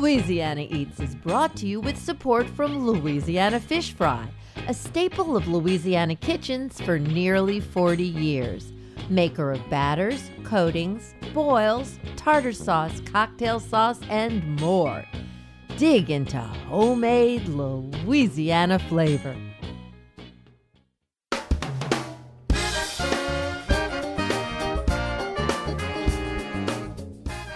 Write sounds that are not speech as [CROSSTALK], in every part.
Louisiana Eats is brought to you with support from Louisiana Fish Fry, a staple of Louisiana kitchens for nearly 40 years. Maker of batters, coatings, boils, tartar sauce, cocktail sauce, and more. Dig into homemade Louisiana flavor.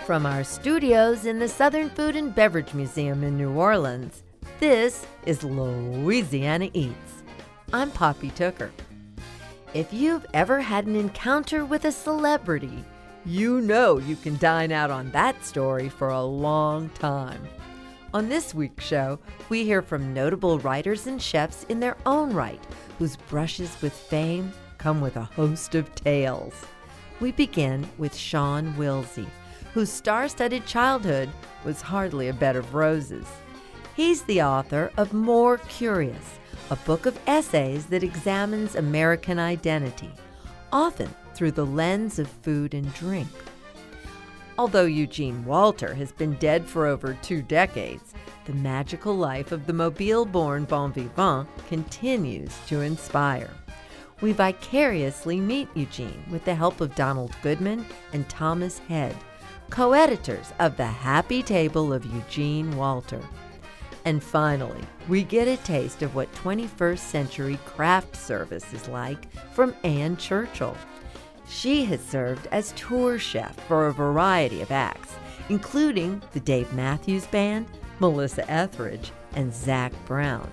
From our studios in the Southern Food and Beverage Museum in New Orleans, this is Louisiana Eats. I'm Poppy Tooker. If you've ever had an encounter with a celebrity, you know you can dine out on that story for a long time. On this week's show, we hear from notable writers and chefs in their own right, whose brushes with fame come with a host of tales. We begin with Sean Wilsey whose star studded childhood was hardly a bed of roses. He's the author of More Curious, a book of essays that examines American identity, often through the lens of food and drink. Although Eugene Walter has been dead for over two decades, the magical life of the Mobile born bon vivant continues to inspire. We vicariously meet Eugene with the help of Donald Goodman and Thomas Head co editors of The Happy Table of Eugene Walter. And finally, we get a taste of what 21st century craft service is like from Anne Churchill. She has served as tour chef for a variety of acts, including the Dave Matthews Band, Melissa Etheridge, and Zac Brown.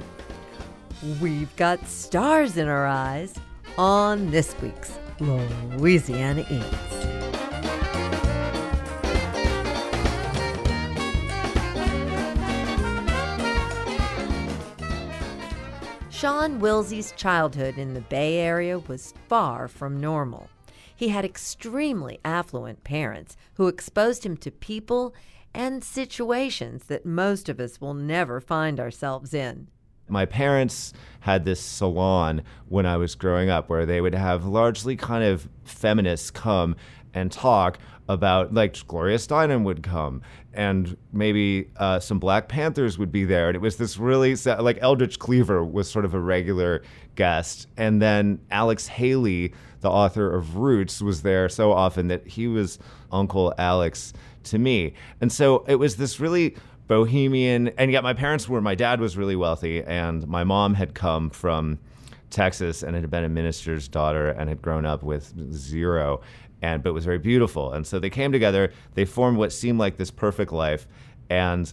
We've got stars in our eyes on this week's Louisiana Eats. Sean Wilsey's childhood in the Bay Area was far from normal. He had extremely affluent parents who exposed him to people and situations that most of us will never find ourselves in. My parents had this salon when I was growing up where they would have largely kind of feminists come and talk about like Gloria Steinem would come and maybe uh, some Black Panthers would be there. And it was this really like Eldridge Cleaver was sort of a regular guest. And then Alex Haley, the author of Roots, was there so often that he was Uncle Alex to me. And so it was this really bohemian, and yet my parents were, my dad was really wealthy, and my mom had come from. Texas and had been a minister's daughter and had grown up with zero and but was very beautiful. And so they came together. They formed what seemed like this perfect life, and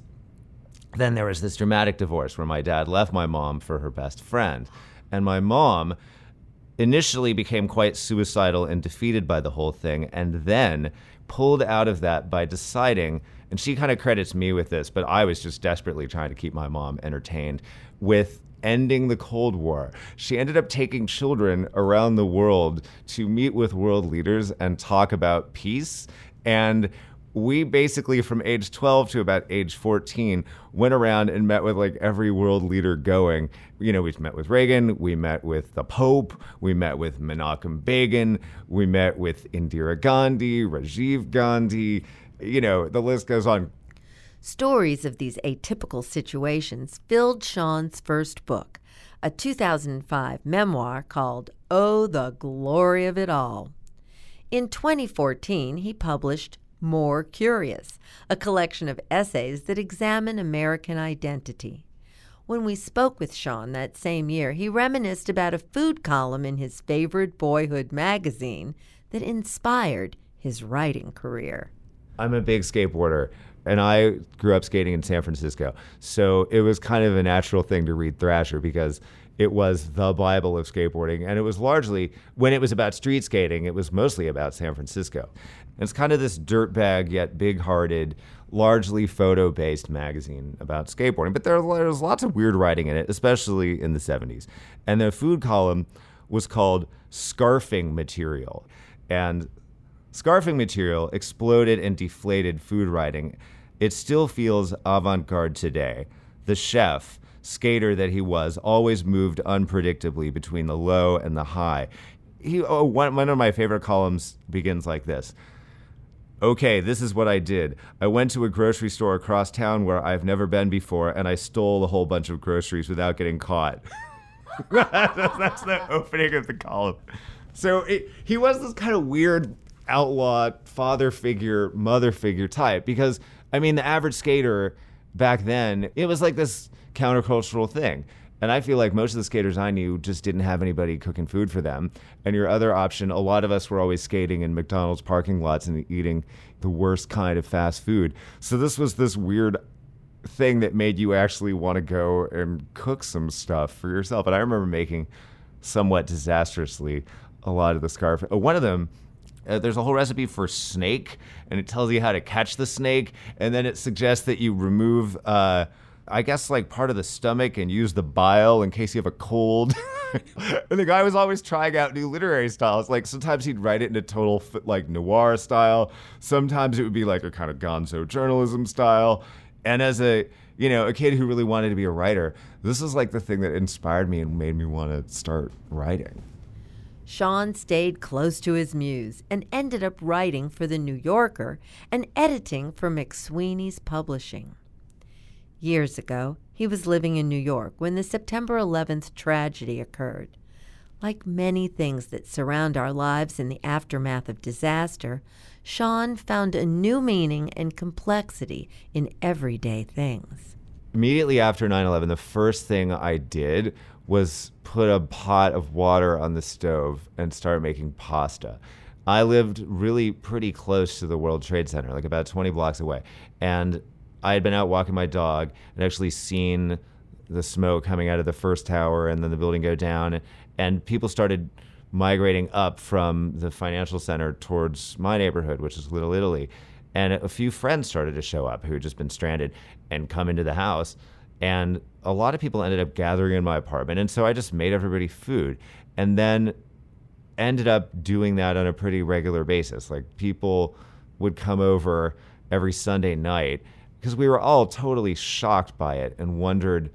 then there was this dramatic divorce where my dad left my mom for her best friend, and my mom initially became quite suicidal and defeated by the whole thing, and then pulled out of that by deciding. And she kind of credits me with this, but I was just desperately trying to keep my mom entertained with ending the Cold War. She ended up taking children around the world to meet with world leaders and talk about peace. And we basically, from age 12 to about age 14, went around and met with like every world leader going. You know, we met with Reagan, we met with the Pope, we met with Menachem Begin, we met with Indira Gandhi, Rajiv Gandhi. You know, the list goes on. Stories of these atypical situations filled Sean's first book, a 2005 memoir called Oh, the Glory of It All. In 2014, he published More Curious, a collection of essays that examine American identity. When we spoke with Sean that same year, he reminisced about a food column in his favorite boyhood magazine that inspired his writing career. I'm a big skateboarder and I grew up skating in San Francisco. So it was kind of a natural thing to read Thrasher because it was the Bible of skateboarding. And it was largely, when it was about street skating, it was mostly about San Francisco. And it's kind of this dirtbag yet big hearted, largely photo based magazine about skateboarding. But there, there's lots of weird writing in it, especially in the 70s. And the food column was called Scarfing Material. And scarfing material exploded and deflated food writing it still feels avant garde today. The chef, skater that he was, always moved unpredictably between the low and the high. He, oh, one, one of my favorite columns begins like this okay, this is what I did. I went to a grocery store across town where I've never been before, and I stole a whole bunch of groceries without getting caught. [LAUGHS] that's, the opening of the column. So it, he was this kind of weird outlaw father figure, mother figure type because, I mean, the average skater back then, it was like this countercultural thing. And I feel like most of the skaters I knew just didn't have anybody cooking food for them. And your other option, a lot of us were always skating in McDonald's parking lots and eating the worst kind of fast food. So this was this weird thing that made you actually want to go and cook some stuff for yourself. And I remember making somewhat disastrously a lot of the scarf. One of them, uh, there's a whole recipe for snake, and it tells you how to catch the snake, and then it suggests that you remove. Uh, I guess like part of the stomach and use the bile in case you have a cold. [LAUGHS] and the guy was always trying out new literary styles. Like sometimes he'd write it in a total like noir style. Sometimes it would be like a kind of gonzo journalism style. And as a you know a kid who really wanted to be a writer, this is like the thing that inspired me and made me want to start writing. Sean stayed close to his muse and ended up writing for The New Yorker and editing for McSweeney's Publishing. Years ago, he was living in New York when the September 11th tragedy occurred. Like many things that surround our lives in the aftermath of disaster, Sean found a new meaning and complexity in everyday things. Immediately after 9 11, the first thing I did was put a pot of water on the stove and start making pasta. I lived really pretty close to the World Trade Center, like about 20 blocks away. And I had been out walking my dog and actually seen the smoke coming out of the first tower and then the building go down. And people started migrating up from the financial center towards my neighborhood, which is Little Italy. And a few friends started to show up who had just been stranded and come into the house. And a lot of people ended up gathering in my apartment. And so I just made everybody food. And then ended up doing that on a pretty regular basis. Like people would come over every Sunday night because we were all totally shocked by it and wondered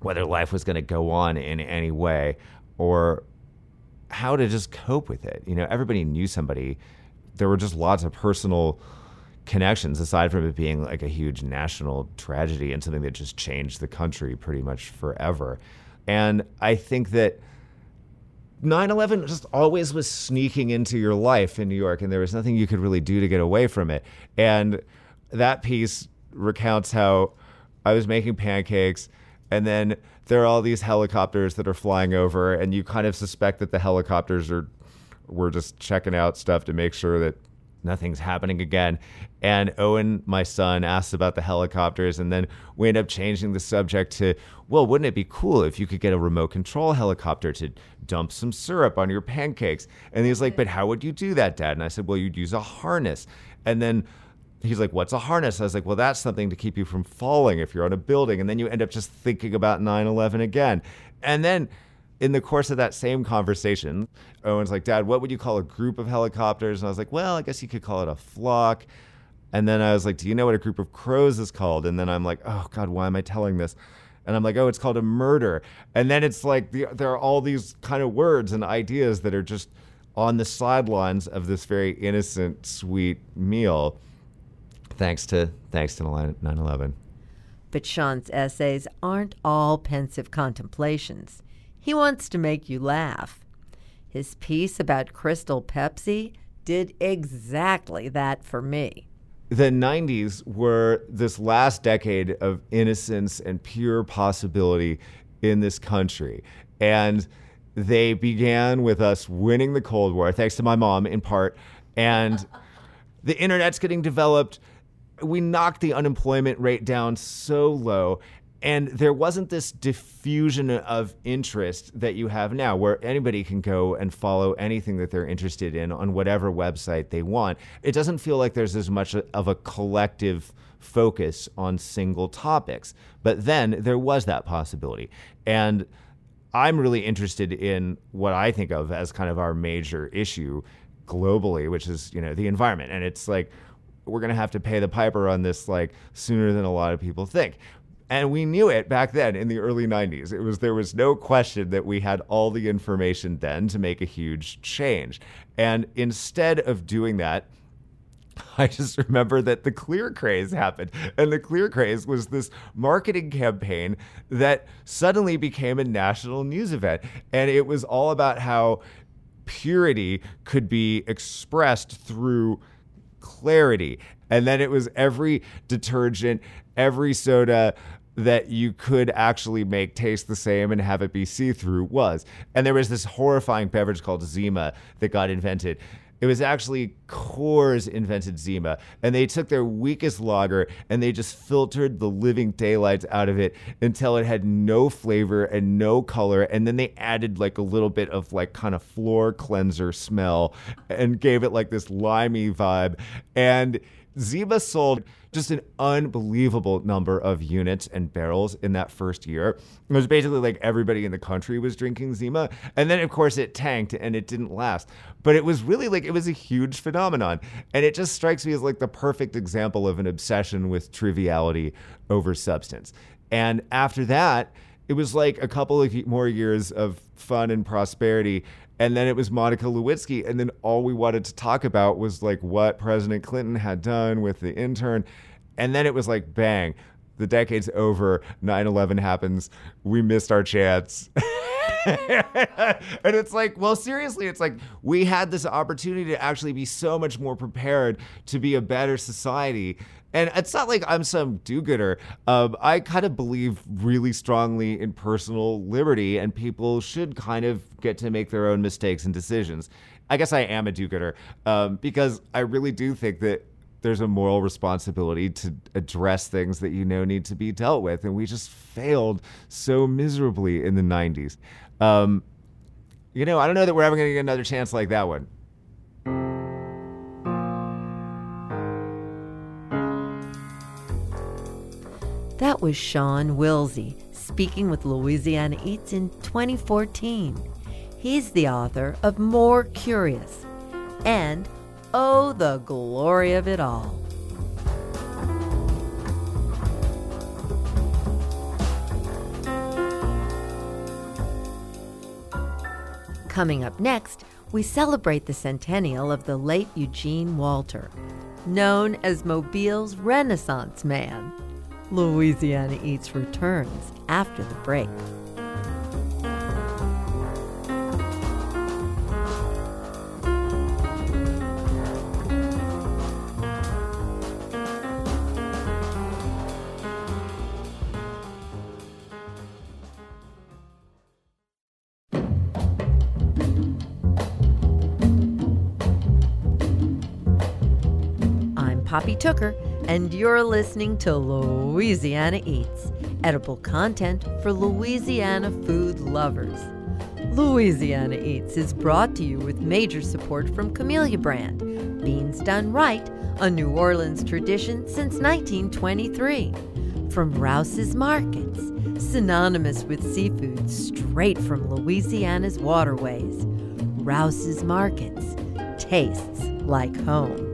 whether life was going to go on in any way or how to just cope with it. You know, everybody knew somebody. There were just lots of personal connections aside from it being like a huge national tragedy and something that just changed the country pretty much forever. And I think that 9 11 just always was sneaking into your life in New York, and there was nothing you could really do to get away from it. And that piece recounts how I was making pancakes and then there are all these helicopters that are flying over and you kind of suspect that the helicopters are were just checking out stuff to make sure that nothing's happening again. And Owen, my son, asks about the helicopters, and then we end up changing the subject to, well, wouldn't it be cool if you could get a remote control helicopter to dump some syrup on your pancakes? And he's like, but how would you do that, Dad? And I said, well, you'd use a harness. And then he's like, What's a harness? I was like, Well, that's something to keep you from falling if you're on a building. And then you end up just thinking about 9 11 again. And then in the course of that same conversation, Owen's like, Dad, what would you call a group of helicopters? And I was like, Well, I guess you could call it a flock. And then I was like, Do you know what a group of crows is called? And then I'm like, Oh, God, why am I telling this? And I'm like, Oh, it's called a murder. And then it's like, the, there are all these kind of words and ideas that are just on the sidelines of this very innocent, sweet meal thanks to thanks to 9/11. But Sean's essays aren't all pensive contemplations. He wants to make you laugh. His piece about Crystal Pepsi did exactly that for me. The 90s were this last decade of innocence and pure possibility in this country. And they began with us winning the Cold War, thanks to my mom in part. And [LAUGHS] the internet's getting developed we knocked the unemployment rate down so low and there wasn't this diffusion of interest that you have now where anybody can go and follow anything that they're interested in on whatever website they want. It doesn't feel like there's as much of a collective focus on single topics. But then there was that possibility. And i'm really interested in what i think of as kind of our major issue globally which is you know the environment. And it's like we're going to have to pay the piper on this like sooner than a lot of people think. And we knew it back then in the early 90s. It was there was no question that we had all the information then to make a huge change. And instead of doing that, [LAUGHS] I just remember that the Clear Craze happened. And the Clear Craze was this marketing campaign that suddenly became a national news event. And it was all about how purity could be expressed through clarity. And then it was every detergent, every soda, that you could actually make taste the same and have it be see through was. And there was this horrifying beverage called Zima that got invented. It was actually Coors invented Zima, and they took their weakest lager and they just filtered the living daylights out of it until it had no flavor and no color. And then they added like a little bit of like kind of floor cleanser smell and gave it like this limey vibe. And Zima sold just an unbelievable number of units and barrels in that first year. It was basically like everybody in the country was drinking Zima. And then, of course, it tanked and it didn't last. But it was really like, it was a huge phenomenon. And it just strikes me as like the perfect example of an obsession with triviality over substance. And after that, it was like a couple of more years of fun and prosperity and then it was Monica Lewinsky. And then all we wanted to talk about was like what President Clinton had done with the intern. And then it was like, bang, the decade's over. 9 11 happens. We missed our chance. [LAUGHS] and it's like, well, seriously, it's like we had this opportunity to actually be so much more prepared to be a better society. And it's not like I'm some do gooder. Um, I kind of believe really strongly in personal liberty, and people should kind of get to make their own mistakes and decisions. I guess I am a do gooder um, because I really do think that there's a moral responsibility to address things that you know need to be dealt with. And we just failed so miserably in the 90s. Um, you know, I don't know that we're ever going to get another chance like that one. That was Sean Wilsey speaking with Louisiana Eats in 2014. He's the author of More Curious and Oh, the glory of it all. Coming up next, we celebrate the centennial of the late Eugene Walter, known as Mobile's Renaissance Man. Louisiana Eats returns after the break. I'm Poppy Tooker, and you're listening to Louisiana Eats, edible content for Louisiana food lovers. Louisiana Eats is brought to you with major support from Camellia Brand, beans done right, a New Orleans tradition since 1923. From Rouse's Markets, synonymous with seafood straight from Louisiana's waterways. Rouse's Markets tastes like home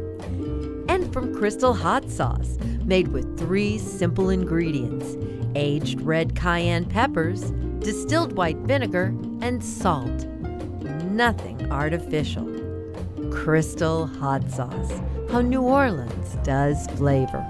from Crystal Hot Sauce, made with three simple ingredients aged red cayenne peppers, distilled white vinegar, and salt. Nothing artificial. Crystal Hot Sauce, how New Orleans does flavor.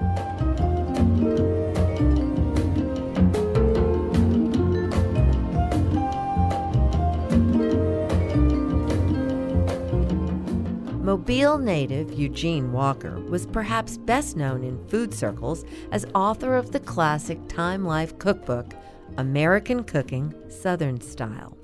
Mobile native Eugene Walter was perhaps best known in food circles as author of the classic Time Life cookbook, American Cooking Southern Style.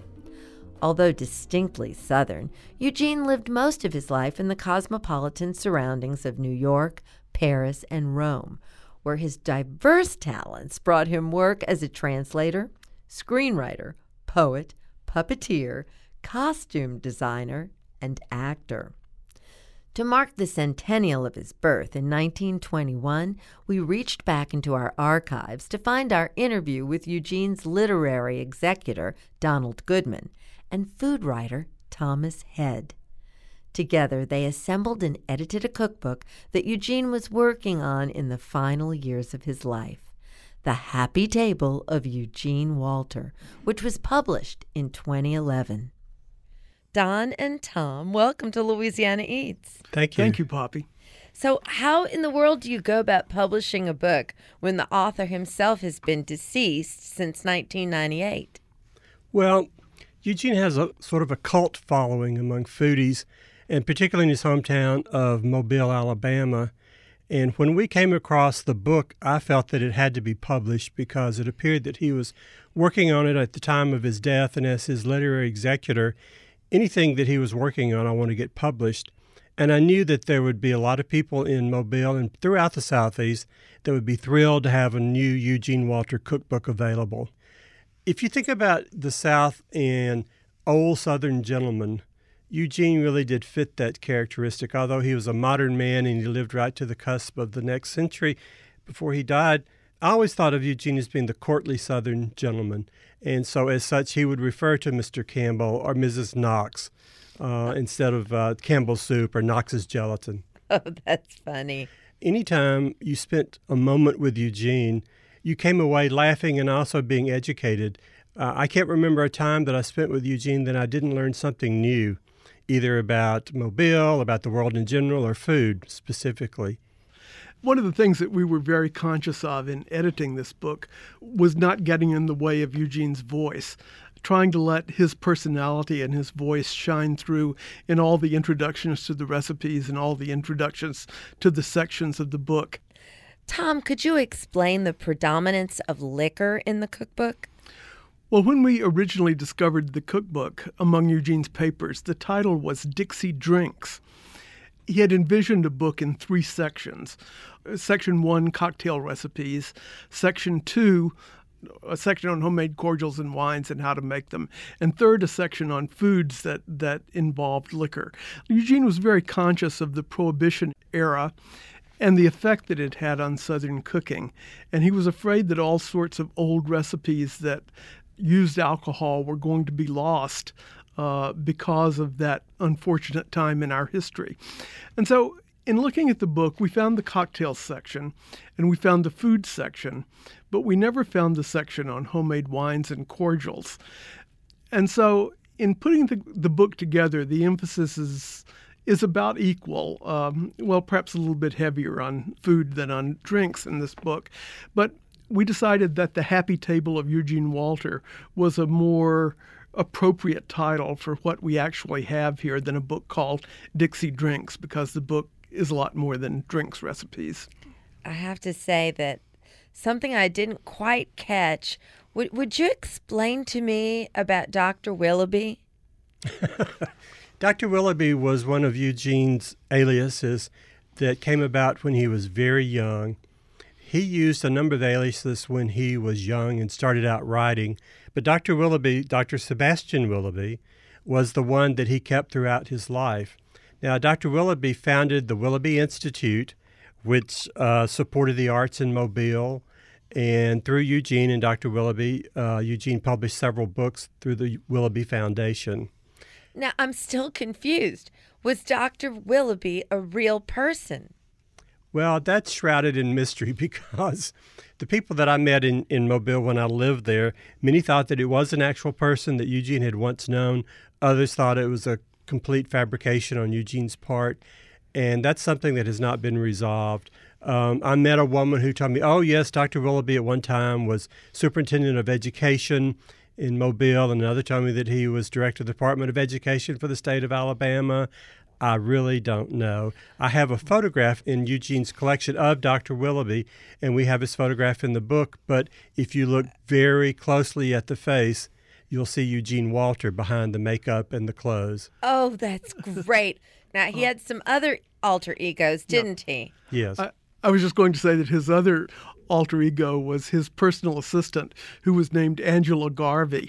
Although distinctly Southern, Eugene lived most of his life in the cosmopolitan surroundings of New York, Paris, and Rome, where his diverse talents brought him work as a translator, screenwriter, poet, puppeteer, costume designer, and actor. To mark the centennial of his birth in 1921, we reached back into our archives to find our interview with Eugene's literary executor, Donald Goodman, and food writer, Thomas Head. Together, they assembled and edited a cookbook that Eugene was working on in the final years of his life The Happy Table of Eugene Walter, which was published in 2011. Don and Tom, welcome to Louisiana Eats. Thank you. Thank you, Poppy. So, how in the world do you go about publishing a book when the author himself has been deceased since 1998? Well, Eugene has a sort of a cult following among foodies, and particularly in his hometown of Mobile, Alabama. And when we came across the book, I felt that it had to be published because it appeared that he was working on it at the time of his death, and as his literary executor, anything that he was working on, I want to get published. And I knew that there would be a lot of people in Mobile and throughout the Southeast that would be thrilled to have a new Eugene Walter cookbook available. If you think about the South and old Southern gentlemen, Eugene really did fit that characteristic. Although he was a modern man and he lived right to the cusp of the next century before he died, I always thought of Eugene as being the courtly Southern gentleman. And so, as such, he would refer to Mr. Campbell or Mrs. Knox uh, instead of uh, Campbell's soup or Knox's gelatin. [LAUGHS] Oh, that's funny. Anytime you spent a moment with Eugene, you came away laughing and also being educated. Uh, I can't remember a time that I spent with Eugene that I didn't learn something new, either about Mobile, about the world in general, or food specifically. One of the things that we were very conscious of in editing this book was not getting in the way of Eugene's voice trying to let his personality and his voice shine through in all the introductions to the recipes and all the introductions to the sections of the book. Tom, could you explain the predominance of liquor in the cookbook? Well, when we originally discovered the cookbook among Eugene's papers, the title was Dixie Drinks. He had envisioned a book in three sections. Uh, section one, cocktail recipes. Section two, a section on homemade cordials and wines and how to make them, and third, a section on foods that, that involved liquor. Eugene was very conscious of the Prohibition era and the effect that it had on Southern cooking. And he was afraid that all sorts of old recipes that used alcohol were going to be lost uh, because of that unfortunate time in our history. And so, in looking at the book, we found the cocktail section and we found the food section, but we never found the section on homemade wines and cordials. And so, in putting the, the book together, the emphasis is is about equal. Um, well, perhaps a little bit heavier on food than on drinks in this book. But we decided that The Happy Table of Eugene Walter was a more appropriate title for what we actually have here than a book called Dixie Drinks, because the book is a lot more than drinks recipes. I have to say that something I didn't quite catch. Would, would you explain to me about Dr. Willoughby? [LAUGHS] Dr. Willoughby was one of Eugene's aliases that came about when he was very young. He used a number of aliases when he was young and started out writing, but Dr. Willoughby, Dr. Sebastian Willoughby, was the one that he kept throughout his life. Now, Dr. Willoughby founded the Willoughby Institute, which uh, supported the arts in Mobile. And through Eugene and Dr. Willoughby, uh, Eugene published several books through the Willoughby Foundation. Now, I'm still confused. Was Dr. Willoughby a real person? Well, that's shrouded in mystery [LAUGHS] because the people that I met in, in Mobile when I lived there, many thought that it was an actual person that Eugene had once known. Others thought it was a complete fabrication on Eugene's part. And that's something that has not been resolved. Um, I met a woman who told me, oh, yes, Dr. Willoughby at one time was superintendent of education in Mobile, and another told me that he was director of the Department of Education for the state of Alabama. I really don't know. I have a photograph in Eugene's collection of Dr. Willoughby, and we have his photograph in the book. But if you look very closely at the face, you'll see Eugene Walter behind the makeup and the clothes. Oh, that's [LAUGHS] great. now, he had some other alter egos, didn't he? Yes. I, I was just going to say that his other alter ego was his personal assistant, who was named Angela Garvey.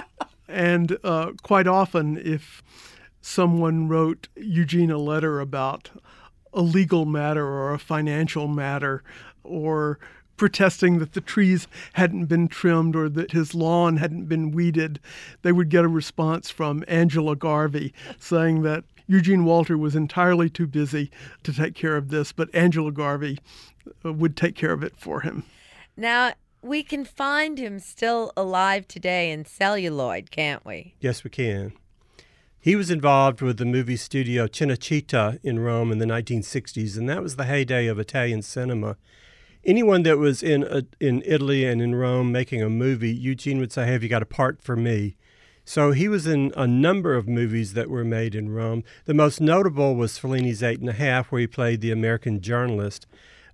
[LAUGHS] and uh, quite often, if someone wrote Eugene a letter about a legal matter or a financial matter or protesting that the trees hadn't been trimmed or that his lawn hadn't been weeded, they would get a response from Angela Garvey saying that Eugene Walter was entirely too busy to take care of this, but Angela Garvey uh, would take care of it for him. Now, we can find him still alive today in celluloid, can't we? Yes, we can. He was involved with the movie studio Cinecittà in Rome in the 1960s, and that was the heyday of Italian cinema. Anyone that was in uh, in Italy and in Rome making a movie, Eugene would say, have you got a part for me?" So he was in a number of movies that were made in Rome. The most notable was Fellini's Eight and a Half, where he played the American journalist.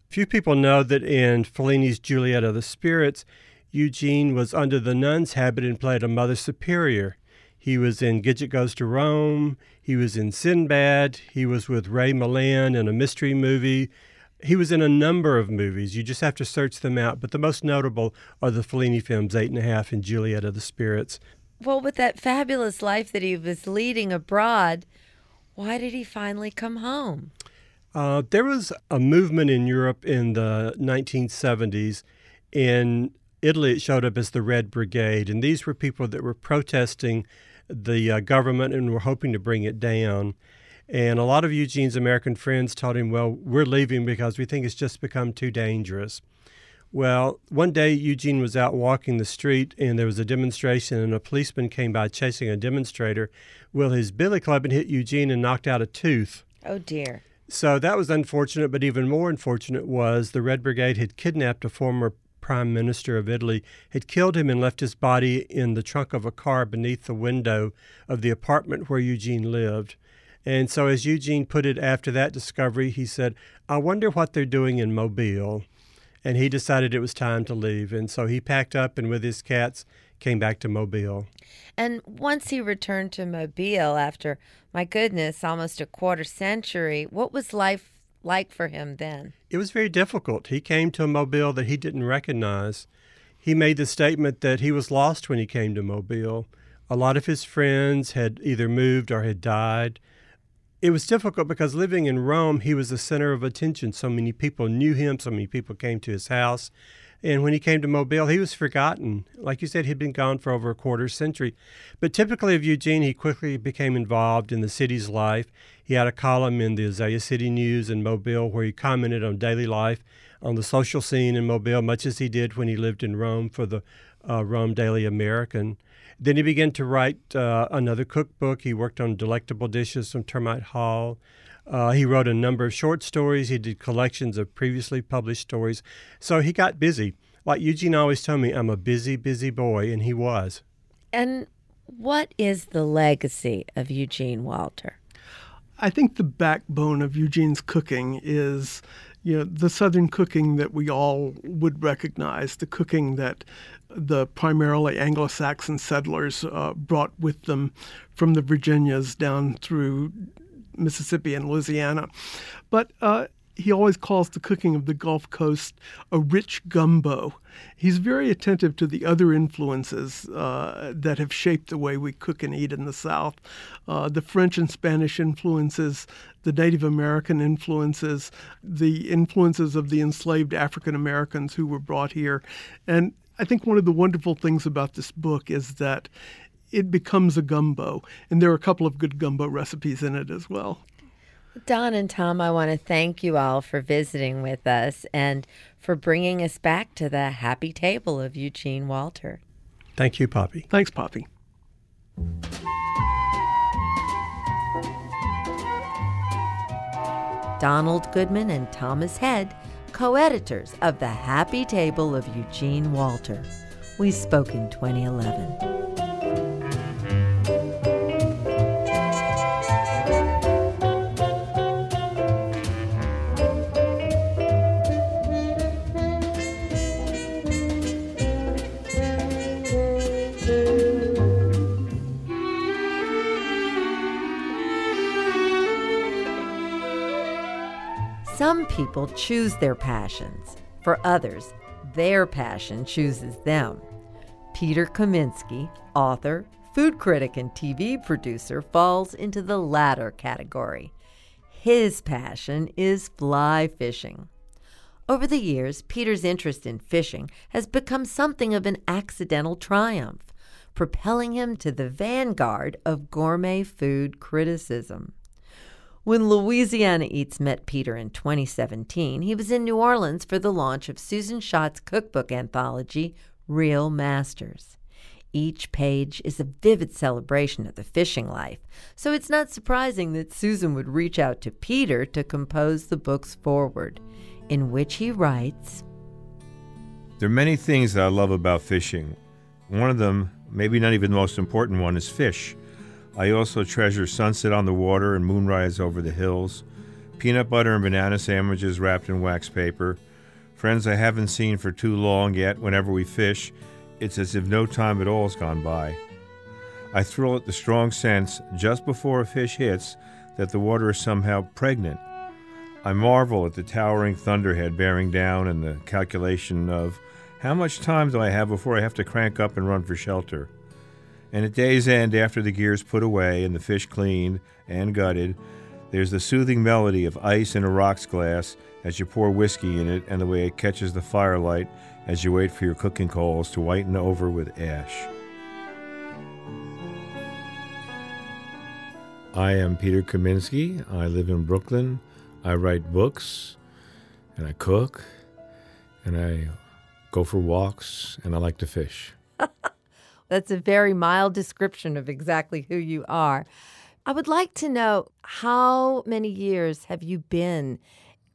Few people know that in Fellini's Juliet of the Spirits, Eugene was under the nun's habit and played a Mother Superior. He was in Gidget Goes to Rome. He was in Sinbad. He was with Ray Milland in a mystery movie. He was in a number of movies. You just have to search them out. But the most notable are the Fellini films, Eight and a Half and Juliet of the Spirits. Well, with that fabulous life that he was leading abroad, why did he finally come home? Uh, there was a movement in Europe in the 1970s. In Italy, it showed up as the Red Brigade, and these were people that were protesting the uh, government and were hoping to bring it down. And a lot of Eugene's American friends told him, Well, we're leaving because we think it's just become too dangerous. Well, one day Eugene was out walking the street and there was a demonstration, and a policeman came by chasing a demonstrator. Well, his billy club had hit Eugene and knocked out a tooth. Oh, dear. So that was unfortunate, but even more unfortunate was the Red Brigade had kidnapped a former prime minister of Italy, had killed him and left his body in the trunk of a car beneath the window of the apartment where Eugene lived. And so, as Eugene put it after that discovery, he said, I wonder what they're doing in Mobile and he decided it was time to leave. And so he packed up and with his cats came back to Mobile. And once he returned to Mobile after, my goodness, almost a quarter century, what was life like for him then? It was very difficult. He came to Mobile that he didn't recognize. He made the statement that he was lost when he came to Mobile. A lot of his friends had either moved or had died it was difficult because living in Rome, he was the center of attention. So many people knew him, so many people came to his house. And when he came to Mobile, he was forgotten. Like you said, he'd been gone for over a quarter century. But typically of Eugene, he quickly became involved in the city's life. He had a column in the Azalea City News in Mobile where he commented on daily life, on the social scene in Mobile, much as he did when he lived in Rome for the uh, Rome Daily American. Then he began to write uh, another cookbook. He worked on delectable dishes from Termite Hall. Uh, he wrote a number of short stories. He did collections of previously published stories. So he got busy. Like Eugene always told me, I'm a busy, busy boy, and he was. And what is the legacy of Eugene Walter? I think the backbone of Eugene's cooking is you know the southern cooking that we all would recognize the cooking that the primarily Anglo-Saxon settlers uh, brought with them from the Virginias down through Mississippi and Louisiana. But uh, he always calls the cooking of the Gulf Coast a rich gumbo. He's very attentive to the other influences uh, that have shaped the way we cook and eat in the South uh, the French and Spanish influences, the Native American influences, the influences of the enslaved African Americans who were brought here. And I think one of the wonderful things about this book is that it becomes a gumbo, and there are a couple of good gumbo recipes in it as well. Don and Tom, I want to thank you all for visiting with us and for bringing us back to the happy table of Eugene Walter. Thank you, Poppy. Thanks, Poppy. Donald Goodman and Thomas Head co editors of The Happy Table of Eugene Walter. We spoke in 2011. People choose their passions. For others, their passion chooses them. Peter Kaminsky, author, food critic, and TV producer, falls into the latter category. His passion is fly fishing. Over the years, Peter's interest in fishing has become something of an accidental triumph, propelling him to the vanguard of gourmet food criticism. When Louisiana Eats met Peter in 2017, he was in New Orleans for the launch of Susan Schadt's cookbook anthology, Reel Masters. Each page is a vivid celebration of the fishing life, so it's not surprising that Susan would reach out to Peter to compose the book's foreword, in which he writes There are many things that I love about fishing. One of them, maybe not even the most important one, is fish. I also treasure sunset on the water and moonrise over the hills, peanut butter and banana sandwiches wrapped in wax paper, friends I haven't seen for too long yet whenever we fish it's as if no time at all has gone by. I thrill at the strong sense, just before a fish hits, that the water is somehow pregnant. I marvel at the towering thunderhead bearing down and the calculation of how much time do I have before I have to crank up and run for shelter. And at day's end, after the gear's put away and the fish cleaned and gutted, there's the soothing melody of ice in a rocks glass as you pour whiskey in it and the way it catches the firelight as you wait for your cooking coals to whiten over with ash. I am Peter Kaminsky. I live in Brooklyn. I write books and I cook and I go for walks and I like to fish. [LAUGHS] That's a very mild description of exactly who you are. I would like to know how many years have you been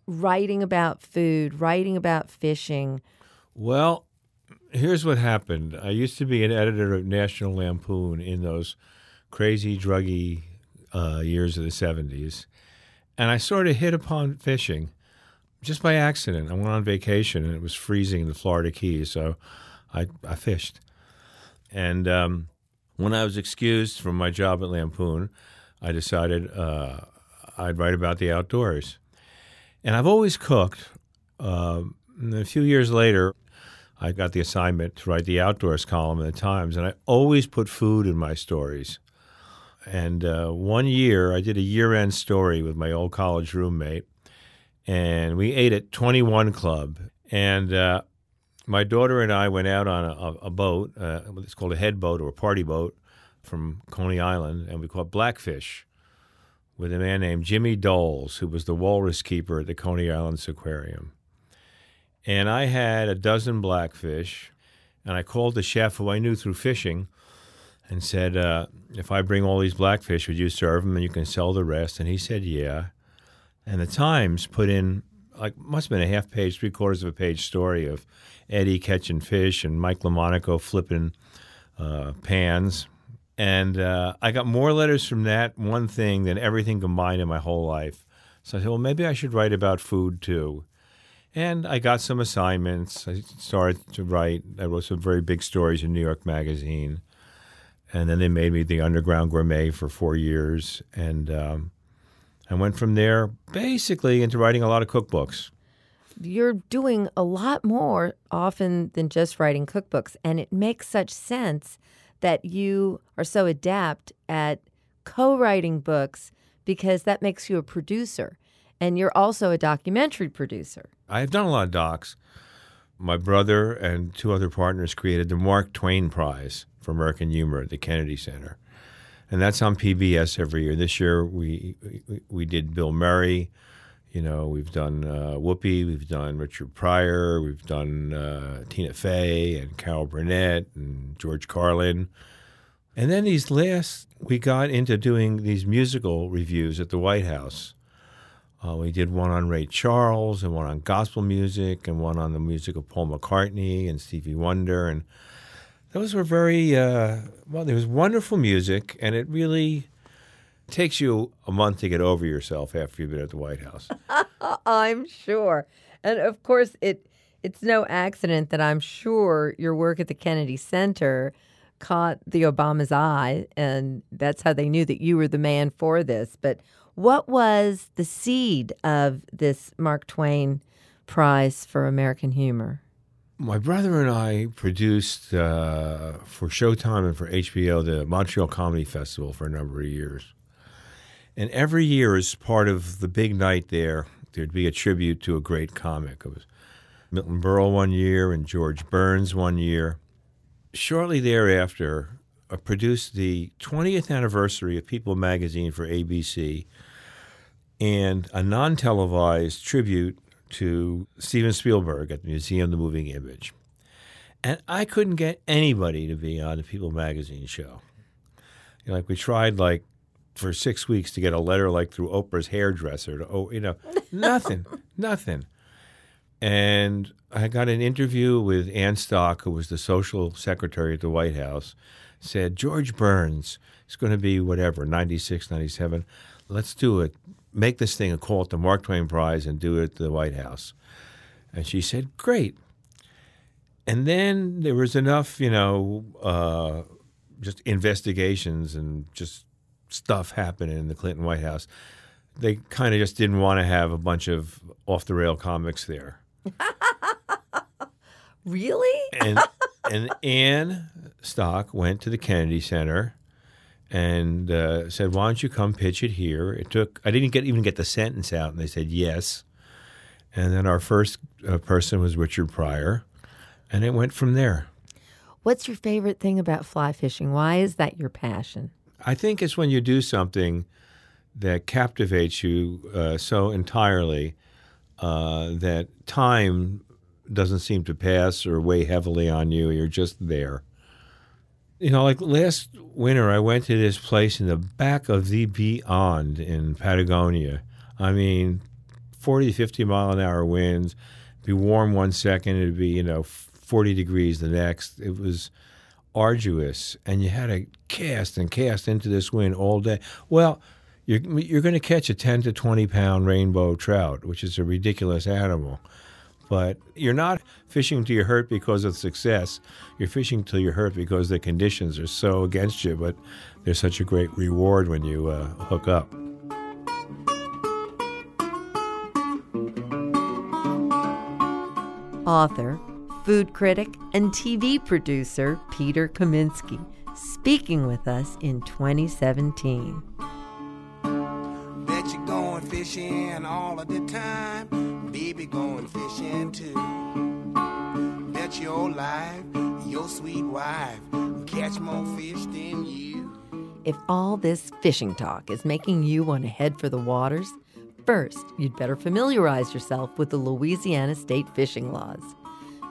writing about food, writing about fishing? Well, here's what happened. I used to be an editor of National Lampoon in those crazy, druggy uh, years of the 70s. And I sort of hit upon fishing just by accident. I went on vacation and it was freezing in the Florida Keys, so I, I fished. And um, when I was excused from my job at Lampoon, I decided uh, I'd write about the outdoors. And I've always cooked. Uh, a few years later, I got the assignment to write the outdoors column in the Times, and I always put food in my stories. And uh, one year, I did a year end story with my old college roommate, and we ate at 21 Club. And uh, my daughter and I went out on a, a boat. Uh, it's called a head boat or a party boat from Coney Island, and we caught blackfish with a man named Jimmy Doles, who was the walrus keeper at the Coney Islands Aquarium. And I had a dozen blackfish, and I called the chef who I knew through fishing and said, uh, If I bring all these blackfish, would you serve them and you can sell the rest? And he said, Yeah. And the Times put in, like, must have been a half page, three quarters of a page story of Eddie catching fish and Mike Lomonaco flipping uh, pans. And uh, I got more letters from that one thing than everything combined in my whole life. So I said, well, maybe I should write about food too. And I got some assignments. I started to write. I wrote some very big stories in New York Magazine. And then they made me the Underground Gourmet for four years. And um, I went from there basically into writing a lot of cookbooks. You're doing a lot more often than just writing cookbooks. And it makes such sense that you are so adept at co writing books because that makes you a producer. And you're also a documentary producer. I've done a lot of docs. My brother and two other partners created the Mark Twain Prize for American Humor at the Kennedy Center. And that's on PBS every year. This year we we, we did Bill Murray. You know, we've done uh, Whoopi, we've done Richard Pryor, we've done uh, Tina Fey and Carol Burnett and George Carlin. And then these last, we got into doing these musical reviews at the White House. Uh, we did one on Ray Charles and one on gospel music and one on the music of Paul McCartney and Stevie Wonder. And those were very, uh, well, there was wonderful music, and it really takes you a month to get over yourself after you've been at the White House. [LAUGHS] I'm sure. And of course, it it's no accident that I'm sure your work at the Kennedy Center caught the Obama's eye, and that's how they knew that you were the man for this. But what was the seed of this Mark Twain Prize for American Humor? My brother and I produced uh, for Showtime and for HBO the Montreal Comedy Festival for a number of years. And every year, as part of the big night there, there'd be a tribute to a great comic. It was Milton Berle one year and George Burns one year. Shortly thereafter, I produced the 20th anniversary of People magazine for ABC and a non televised tribute to Steven Spielberg at the Museum of the Moving Image. And I couldn't get anybody to be on the People magazine show. You know, like we tried like for six weeks to get a letter like through Oprah's hairdresser to oh you know [LAUGHS] nothing nothing. And I got an interview with Ann Stock, who was the social secretary at the White House, said George Burns is going to be whatever 96, 97. Let's do it. Make this thing and call it the Mark Twain Prize and do it at the White House. And she said, great. And then there was enough, you know, uh, just investigations and just stuff happening in the Clinton White House. They kind of just didn't want to have a bunch of off the rail comics there. [LAUGHS] Really? And and Ann Stock went to the Kennedy Center and uh, said, "Why don't you come pitch it here?" It took I didn't get even get the sentence out, and they said yes. And then our first uh, person was Richard Pryor, and it went from there. What's your favorite thing about fly fishing? Why is that your passion? I think it's when you do something that captivates you uh, so entirely uh, that time doesn't seem to pass or weigh heavily on you. You're just there. You know, like last winter, I went to this place in the back of the beyond in Patagonia. I mean, 40 to 50 mile an hour winds, be warm one second, it'd be, you know, 40 degrees the next. It was arduous, and you had to cast and cast into this wind all day. Well, you're, you're going to catch a 10 to 20 pound rainbow trout, which is a ridiculous animal. But you're not fishing till you're hurt because of success. You're fishing till you're hurt because the conditions are so against you. But there's such a great reward when you uh, hook up. Author, food critic, and TV producer Peter Kaminsky, speaking with us in 2017. Bet you're going fishing all of the time. Baby going fishing too. Bet your life, your sweet wife, catch more fish than you. If all this fishing talk is making you want to head for the waters, first you'd better familiarize yourself with the Louisiana state fishing laws.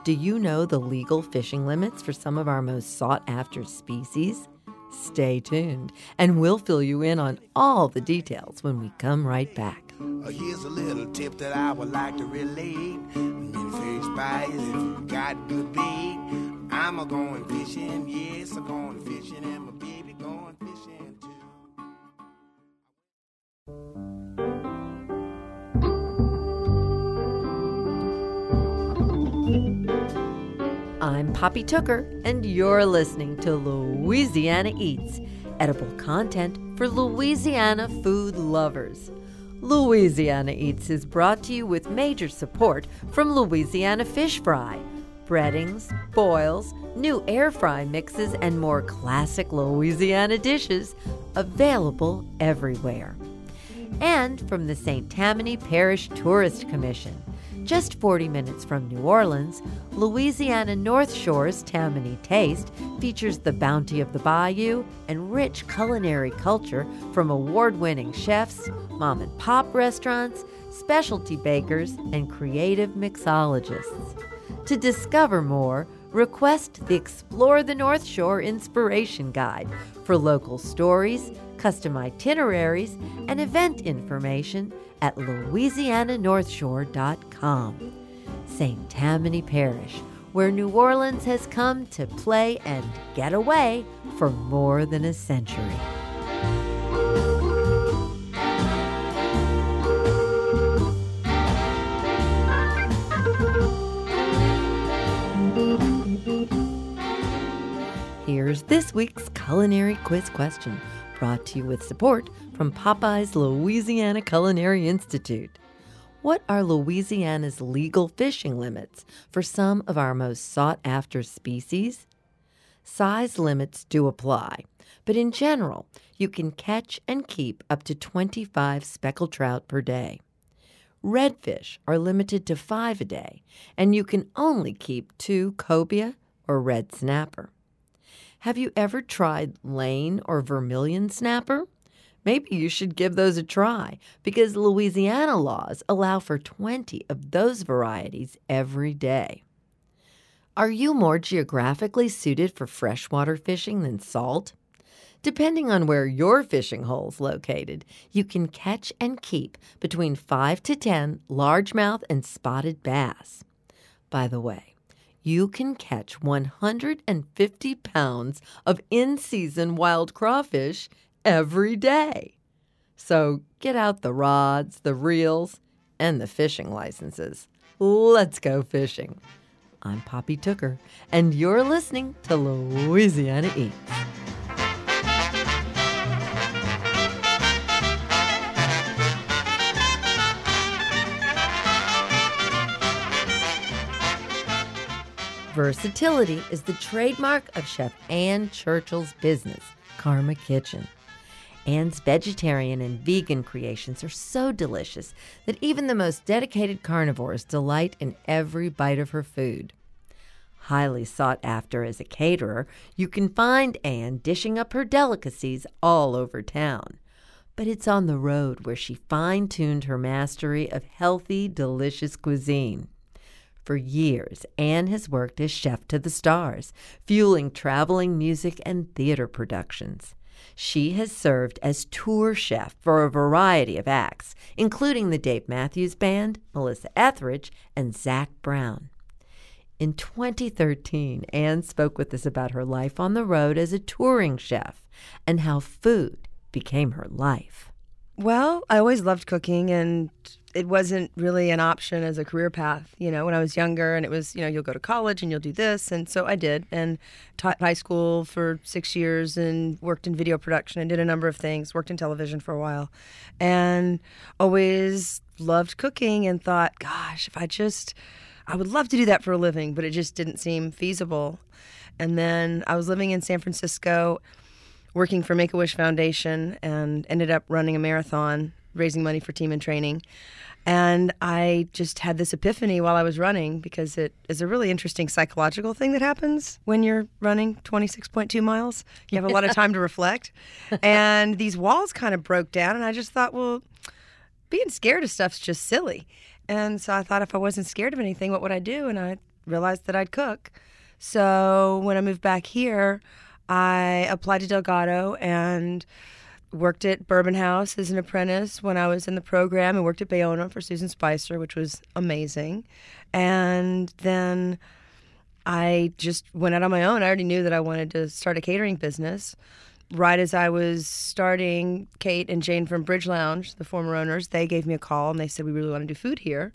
Do you know the legal fishing limits for some of our most sought after species? Stay tuned, and we'll fill you in on all the details when we come right back. Uh, here's a little tip that I would like to relate. Many fish buyers, if you got good bait, I'm a going fishing, yes, I'm going fishing, and my baby Poppy Tooker, and you're listening to Louisiana Eats, edible content for Louisiana food lovers. Louisiana Eats is brought to you with major support from Louisiana Fish Fry, breadings, boils, new air fry mixes, and more classic Louisiana dishes available everywhere. And from the St. Tammany Parish Tourist Commission. Just 40 minutes from New Orleans, Louisiana North Shore's Tammany Taste features the bounty of the bayou and rich culinary culture from award winning chefs, mom and pop restaurants, specialty bakers, and creative mixologists. To discover more, request the Explore the North Shore Inspiration Guide for local stories, custom itineraries, and event information at louisiananorthshore.com. St. Tammany Parish, where New Orleans has come to play and get away for more than a century. Here's this week's culinary quiz question, brought to you with support from Popeye's Louisiana Culinary Institute. What are Louisiana's legal fishing limits for some of our most sought after species? Size limits do apply, but in general, you can catch and keep up to 25 speckled trout per day. Redfish are limited to five a day, and you can only keep two cobia or red snapper. Have you ever tried lane or vermilion snapper? Maybe you should give those a try because Louisiana laws allow for 20 of those varieties every day. Are you more geographically suited for freshwater fishing than salt? Depending on where your fishing hole is located, you can catch and keep between 5 to 10 largemouth and spotted bass. By the way, you can catch 150 pounds of in season wild crawfish every day. So get out the rods, the reels, and the fishing licenses. Let's go fishing. I'm Poppy Tooker, and you're listening to Louisiana Eats. Versatility is the trademark of Chef Ann Churchill's business, Karma Kitchen. Ann's vegetarian and vegan creations are so delicious that even the most dedicated carnivores delight in every bite of her food. Highly sought after as a caterer, you can find Ann dishing up her delicacies all over town. But it's on the road where she fine tuned her mastery of healthy, delicious cuisine. For years, Ann has worked as chef to the stars, fueling traveling music and theater productions. She has served as tour chef for a variety of acts, including the Dave Matthews Band, Melissa Etheridge, and Zac Brown. In 2013, Ann spoke with us about her life on the road as a touring chef and how food became her life. Well, I always loved cooking and it wasn't really an option as a career path, you know, when I was younger and it was, you know, you'll go to college and you'll do this and so I did and taught high school for 6 years and worked in video production and did a number of things, worked in television for a while and always loved cooking and thought, gosh, if I just I would love to do that for a living, but it just didn't seem feasible. And then I was living in San Francisco working for Make a Wish Foundation and ended up running a marathon, raising money for team and training. And I just had this epiphany while I was running because it is a really interesting psychological thing that happens when you're running 26.2 miles. You have a lot of time to reflect. [LAUGHS] And these walls kind of broke down, and I just thought, well, being scared of stuff's just silly. And so I thought if I wasn't scared of anything, what would I do? And I realized that I'd cook. So when I moved back here, I applied to Delgado and worked at Bourbon House as an apprentice when I was in the program and worked at Bayona for Susan Spicer, which was amazing. And then I just went out on my own. I already knew that I wanted to start a catering business. Right as I was starting, Kate and Jane from Bridge Lounge, the former owners, they gave me a call and they said, We really want to do food here.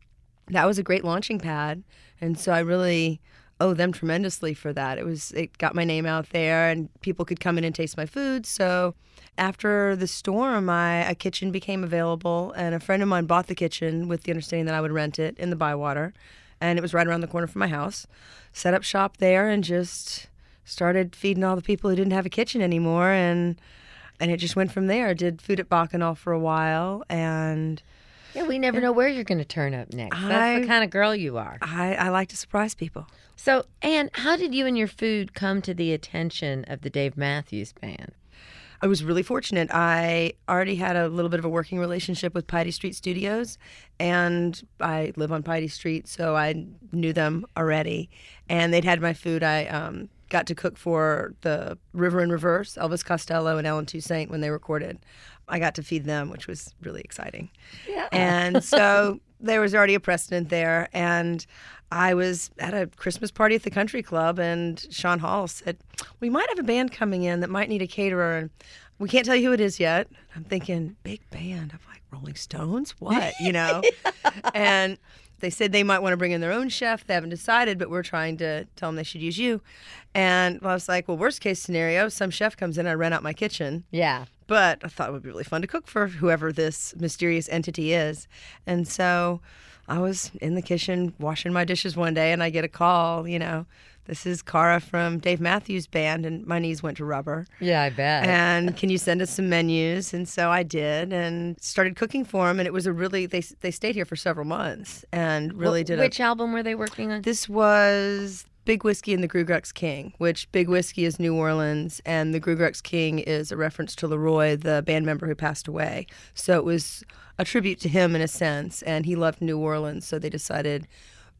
That was a great launching pad. And so I really owe them tremendously for that. It was it got my name out there and people could come in and taste my food. So after the storm, I, a kitchen became available, and a friend of mine bought the kitchen with the understanding that I would rent it in the Bywater, and it was right around the corner from my house. Set up shop there and just started feeding all the people who didn't have a kitchen anymore, and and it just went from there. Did food at Bacchanal for a while, and Yeah, we never know where you're going to turn up next. That's the kind of girl you are. I, I like to surprise people. So, Ann, how did you and your food come to the attention of the Dave Matthews Band? I was really fortunate. I already had a little bit of a working relationship with Piety Street Studios, and I live on Piety Street, so I knew them already. And they'd had my food. I um, got to cook for the River in Reverse, Elvis Costello and Allen Toussaint when they recorded. I got to feed them, which was really exciting. Yeah. And [LAUGHS] so there was already a precedent there. And I was at a Christmas party at the country club, and Sean Hall said, We might have a band coming in that might need a caterer. And we can't tell you who it is yet. I'm thinking, big band. I'm like, Rolling Stones? What? You know? [LAUGHS] and they said they might want to bring in their own chef. They haven't decided, but we're trying to tell them they should use you. And I was like, well, worst case scenario, some chef comes in, I rent out my kitchen. Yeah. But I thought it would be really fun to cook for whoever this mysterious entity is. And so I was in the kitchen washing my dishes one day, and I get a call, you know, this is Cara from Dave Matthews Band, and my knees went to rubber. Yeah, I bet. And can you send us some menus? And so I did, and started cooking for them. And it was a really they they stayed here for several months, and really Wh- did. Which a, album were they working on? this was Big Whiskey and the GrooGrux King, which Big Whiskey is New Orleans, and the GrooGrux King is a reference to LeRoi, the band member who passed away. So it was a tribute to him in a sense, and he loved New Orleans, so they decided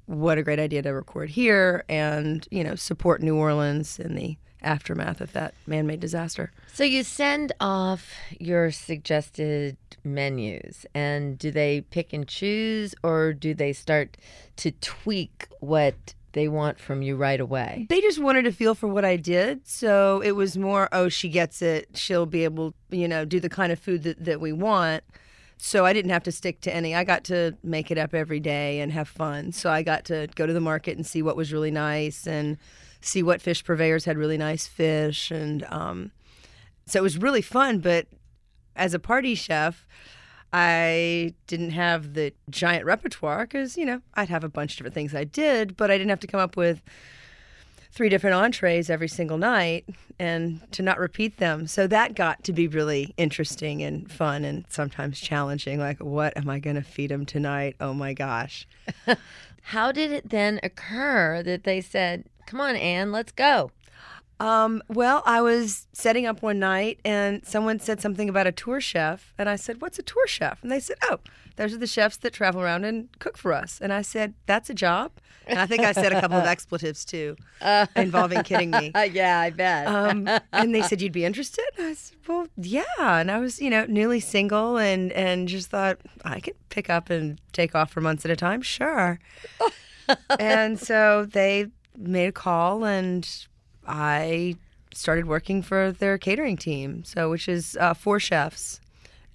what a great idea to record here and, you know, support New Orleans in the aftermath of that man made disaster. So you send off your suggested menus, and do they pick and choose, or do they start to tweak what they want from you right away? They just wanted to feel for what I did. So it was more, oh, she gets it. She'll be able, you know, do the kind of food that, that we want. So I didn't have to stick to any. I got to make it up every day and have fun. So I got to go to the market and see what was really nice and see what fish purveyors had really nice fish. And um, so it was really fun. But as a party chef, I didn't have the giant repertoire because, you know, I'd have a bunch of different things I did, but I didn't have to come up with three different entrees every single night and to not repeat them. So that got to be really interesting and fun and sometimes challenging. Like, what am I going to feed them tonight? Oh my gosh. [LAUGHS] How did it then occur that they said, Come on, Ann, let's go? Um, well, I was setting up one night and someone said something about a tour chef. And I said, What's a tour chef? And they said, Oh, those are the chefs that travel around and cook for us. And I said, That's a job. And I think I said a couple of [LAUGHS] expletives too, [LAUGHS] involving kidding me. Uh, [LAUGHS] yeah, I bet. Um, and they said, You'd be interested? And I said, Well, yeah. And I was, you know, newly single and, and just thought, I could pick up and take off for months at a time. Sure. and so they made a call and I started working for their catering team, so which is uh, four chefs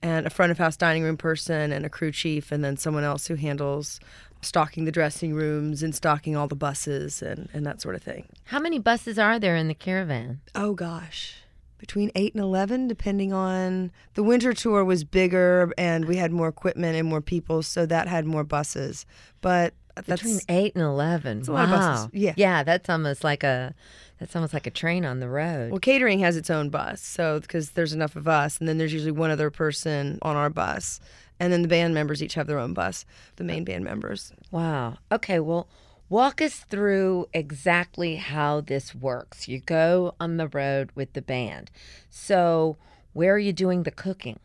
and a front of house dining room person and a crew chief, and then someone else who handles stocking the dressing rooms and stocking all the buses and, and that sort of thing. How many buses are there in the caravan? Oh gosh. Between eight and eleven, depending on the winter tour was bigger and we had more equipment and more people, so that had more buses. But that's Between eight and eleven. a wow. lot of buses. Yeah. Yeah, that's almost like a that's almost like a train on the road. Well, catering has its own bus, so because there's enough of us, and then there's usually one other person on our bus, and then the band members each have their own bus. The main band members. Wow. Okay, well, walk us through exactly how this works. You go on the road with the band. So, where are you doing the cooking?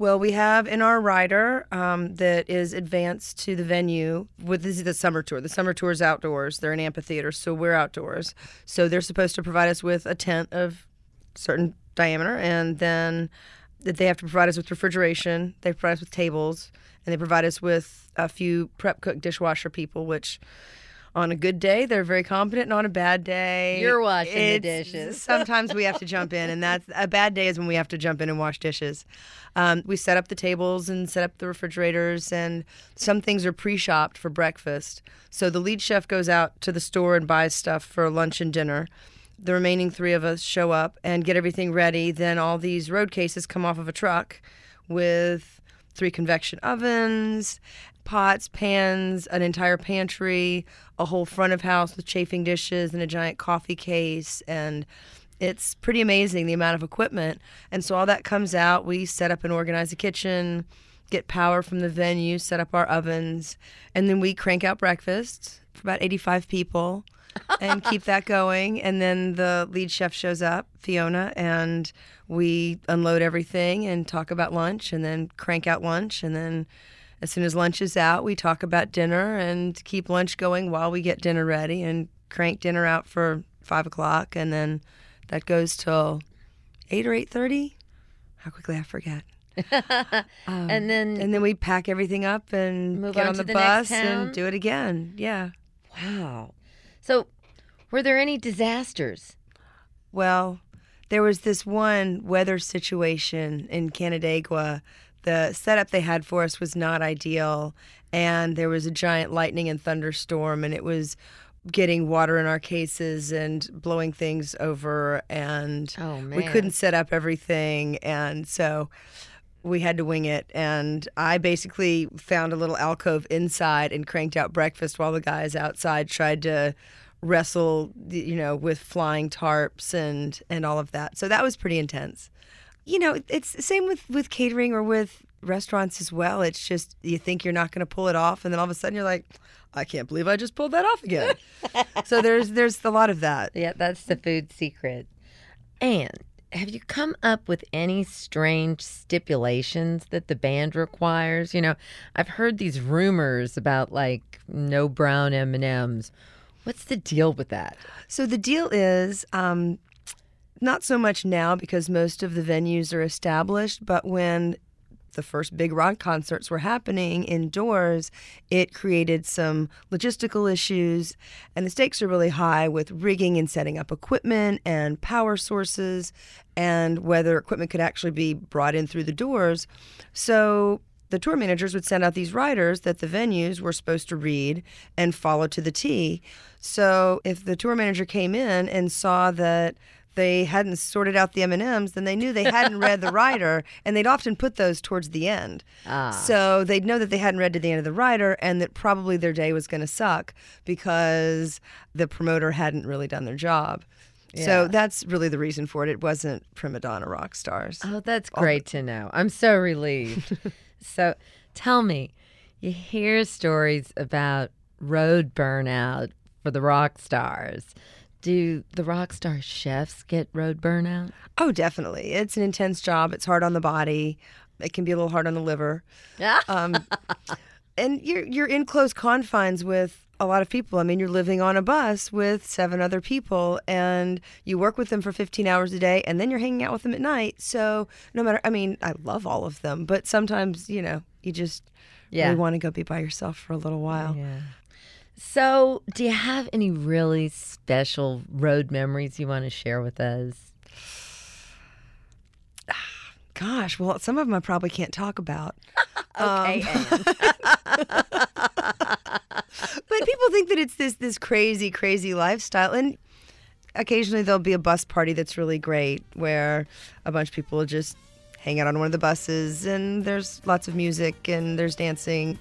Well, we have in our rider um, that is advanced to the venue. With this is the summer tour. The summer tour is outdoors. They're an amphitheater, so we're outdoors. So they're supposed to provide us with a tent of certain diameter, and then that they have to provide us with refrigeration. They provide us with tables, and they provide us with a few prep cook dishwasher people, which. On a good day, they're very competent, and on a bad day, You're washing the dishes. [LAUGHS] sometimes we have to jump in, and that's a bad day is when we have to jump in and wash dishes. Um, we set up the tables and set up the refrigerators, and some things are pre-shopped for breakfast. So the lead chef goes out to the store and buys stuff for lunch and dinner. The remaining three of us show up and get everything ready. Then all these road cases come off of a truck with three convection ovens, pots, pans, an entire pantry, a whole front of house with chafing dishes, and a giant coffee case. And it's pretty amazing the amount of equipment. And so all that comes out. We set up and organize the kitchen, get power from the venue, set up our ovens, and then we crank out breakfast for about 85 people and keep that going. And then the lead chef shows up, Fiona, and we unload everything and talk about lunch and then crank out lunch. And then as soon as lunch is out, we talk about dinner and keep lunch going while we get dinner ready and crank dinner out for five o'clock. And then that goes till eight or eight thirty. How quickly I forget. [LAUGHS] Um, and then And then we pack everything up and Move get on on to the, the next bus town? and do it again. Yeah. wow. So, were there any disasters? Well, there was this one weather situation in Canandaigua. The setup they had for us was not ideal, and there was a giant lightning and thunderstorm, and it was getting water in our cases and blowing things over, and Oh, we couldn't set up everything, and so we had to wing it. And I basically found a little alcove inside and cranked out breakfast while the guys outside tried to wrestle, you know, with flying tarps and and all of that. So that was pretty intense. You know, it's the same with with catering or with restaurants as well. It's just you think you're not going to pull it off, and then all of a sudden you're like, I can't believe I just pulled that off again. [LAUGHS] so there's there's a lot of that. Yeah, that's the food secret. And have you come up with any strange stipulations that the band requires? You know, I've heard these rumors about like no brown M and M's. What's the deal with that? So the deal is um, not so much now because most of the venues are established, but when the first big rock concerts were happening indoors, it created some logistical issues, and the stakes are really high with rigging and setting up equipment and power sources, and whether equipment could actually be brought in through the doors. So the tour managers would send out these riders that the venues were supposed to read and follow to the T. So if the tour manager came in and saw that they hadn't sorted out the M&Ms, then they knew they hadn't read the [LAUGHS] rider, and they'd often put those towards the end. Ah. So they'd know that they hadn't read to the end of the rider and that probably their day was going to suck because the promoter hadn't really done their job. Yeah. So that's really the reason for it. It wasn't prima donna rock stars. Oh, that's great to know. I'm so relieved. [LAUGHS] so tell me, you hear stories about road burnout for the rock stars. Do the rock star chefs get road burnout? Oh, definitely. It's an intense job. It's hard on the body. It can be a little hard on the liver. Yeah. [LAUGHS] Um, and you're you're in close confines with a lot of people. I mean, you're living on a bus with seven other people, and you work with them for 15 hours a day, and then you're hanging out with them at night. So no matter, I mean, I love all of them, but sometimes you know you just Yeah. really want to go be by yourself for a little while. Yeah. So, do you have any really special road memories you want to share with us? [SIGHS] Gosh, well, some of them I probably can't talk about. [LAUGHS] Okay, um, Ann. [LAUGHS] but people think that it's this this crazy crazy lifestyle and occasionally there'll be a bus party that's really great where a bunch of people will just hang out on one of the buses and there's lots of music and there's dancing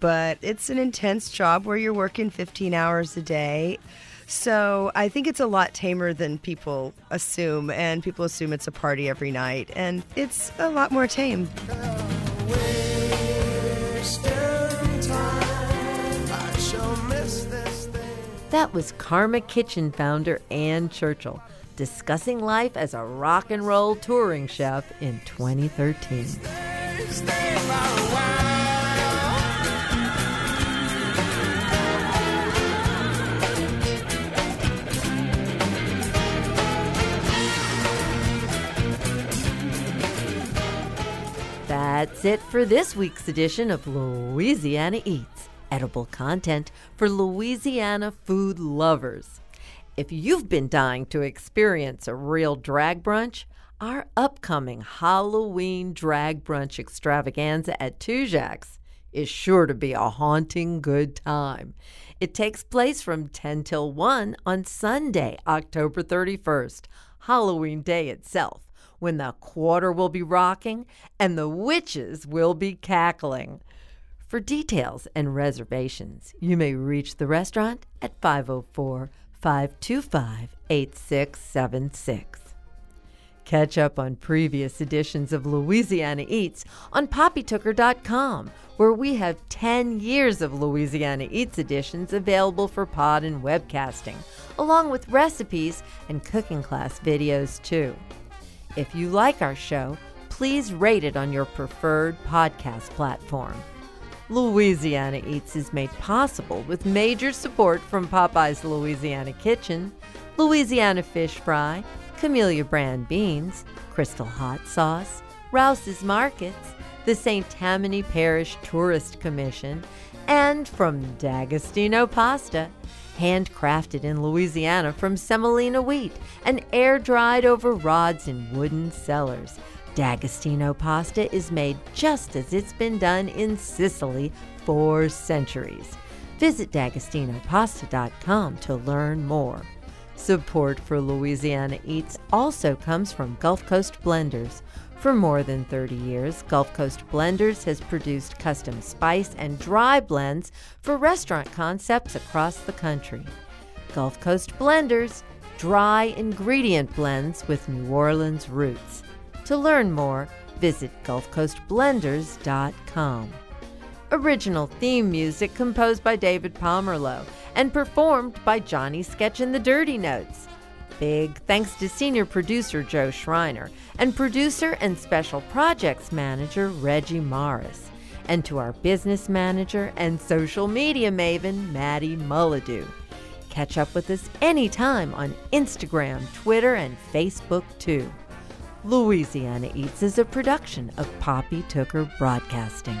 but it's an intense job where you're working 15 hours a day so i think it's a lot tamer than people assume and people assume it's a party every night and it's a lot more tame. That was Karma Kitchen founder Ann Churchill discussing life as a rock and roll touring chef in 2013. Stay a That's it for this week's edition of Louisiana Eats, edible content for Louisiana food lovers. If you've been dying to experience a real drag brunch, our upcoming Halloween drag brunch extravaganza at Tujague's is sure to be a haunting good time. It takes place from 10 till 1 on Sunday, October 31st, Halloween Day itself, when the quarter will be rocking and the witches will be cackling. For details and reservations, you may reach the restaurant at 504 525 8676. Catch up on previous editions of Louisiana Eats on poppytooker.com, where we have 10 years of Louisiana Eats editions available for pod and webcasting, along with recipes and cooking class videos, too. If you like our show, please rate it on your preferred podcast platform. Louisiana Eats is made possible with major support from Popeye's Louisiana Kitchen, Louisiana Fish Fry, Camellia Brand Beans, Crystal Hot Sauce, Rouse's Markets, the St. Tammany Parish Tourist Commission, and from D'Agostino Pasta, handcrafted in Louisiana from semolina wheat and air dried over rods in wooden cellars. D'Agostino pasta is made just as it's been done in Sicily for centuries. Visit d'agostinopasta.com to learn more. Support for Louisiana Eats also comes from Gulf Coast Blenders. For more than 30 years, Gulf Coast Blenders has produced custom spice and dry blends for restaurant concepts across the country. Gulf Coast Blenders, dry ingredient blends with New Orleans roots. To learn more, visit GulfCoastBlenders.com. Original theme music composed by David Pomerleau and performed by Johnny Sketch and the Dirty Notes. Big thanks to senior producer Joe Schreiner and producer and special projects manager Reggie Morris, and to our business manager and social media maven Maddie Mullidew. Catch up with us anytime on Instagram, Twitter, and Facebook too. Louisiana Eats is a production of Poppy Tooker Broadcasting.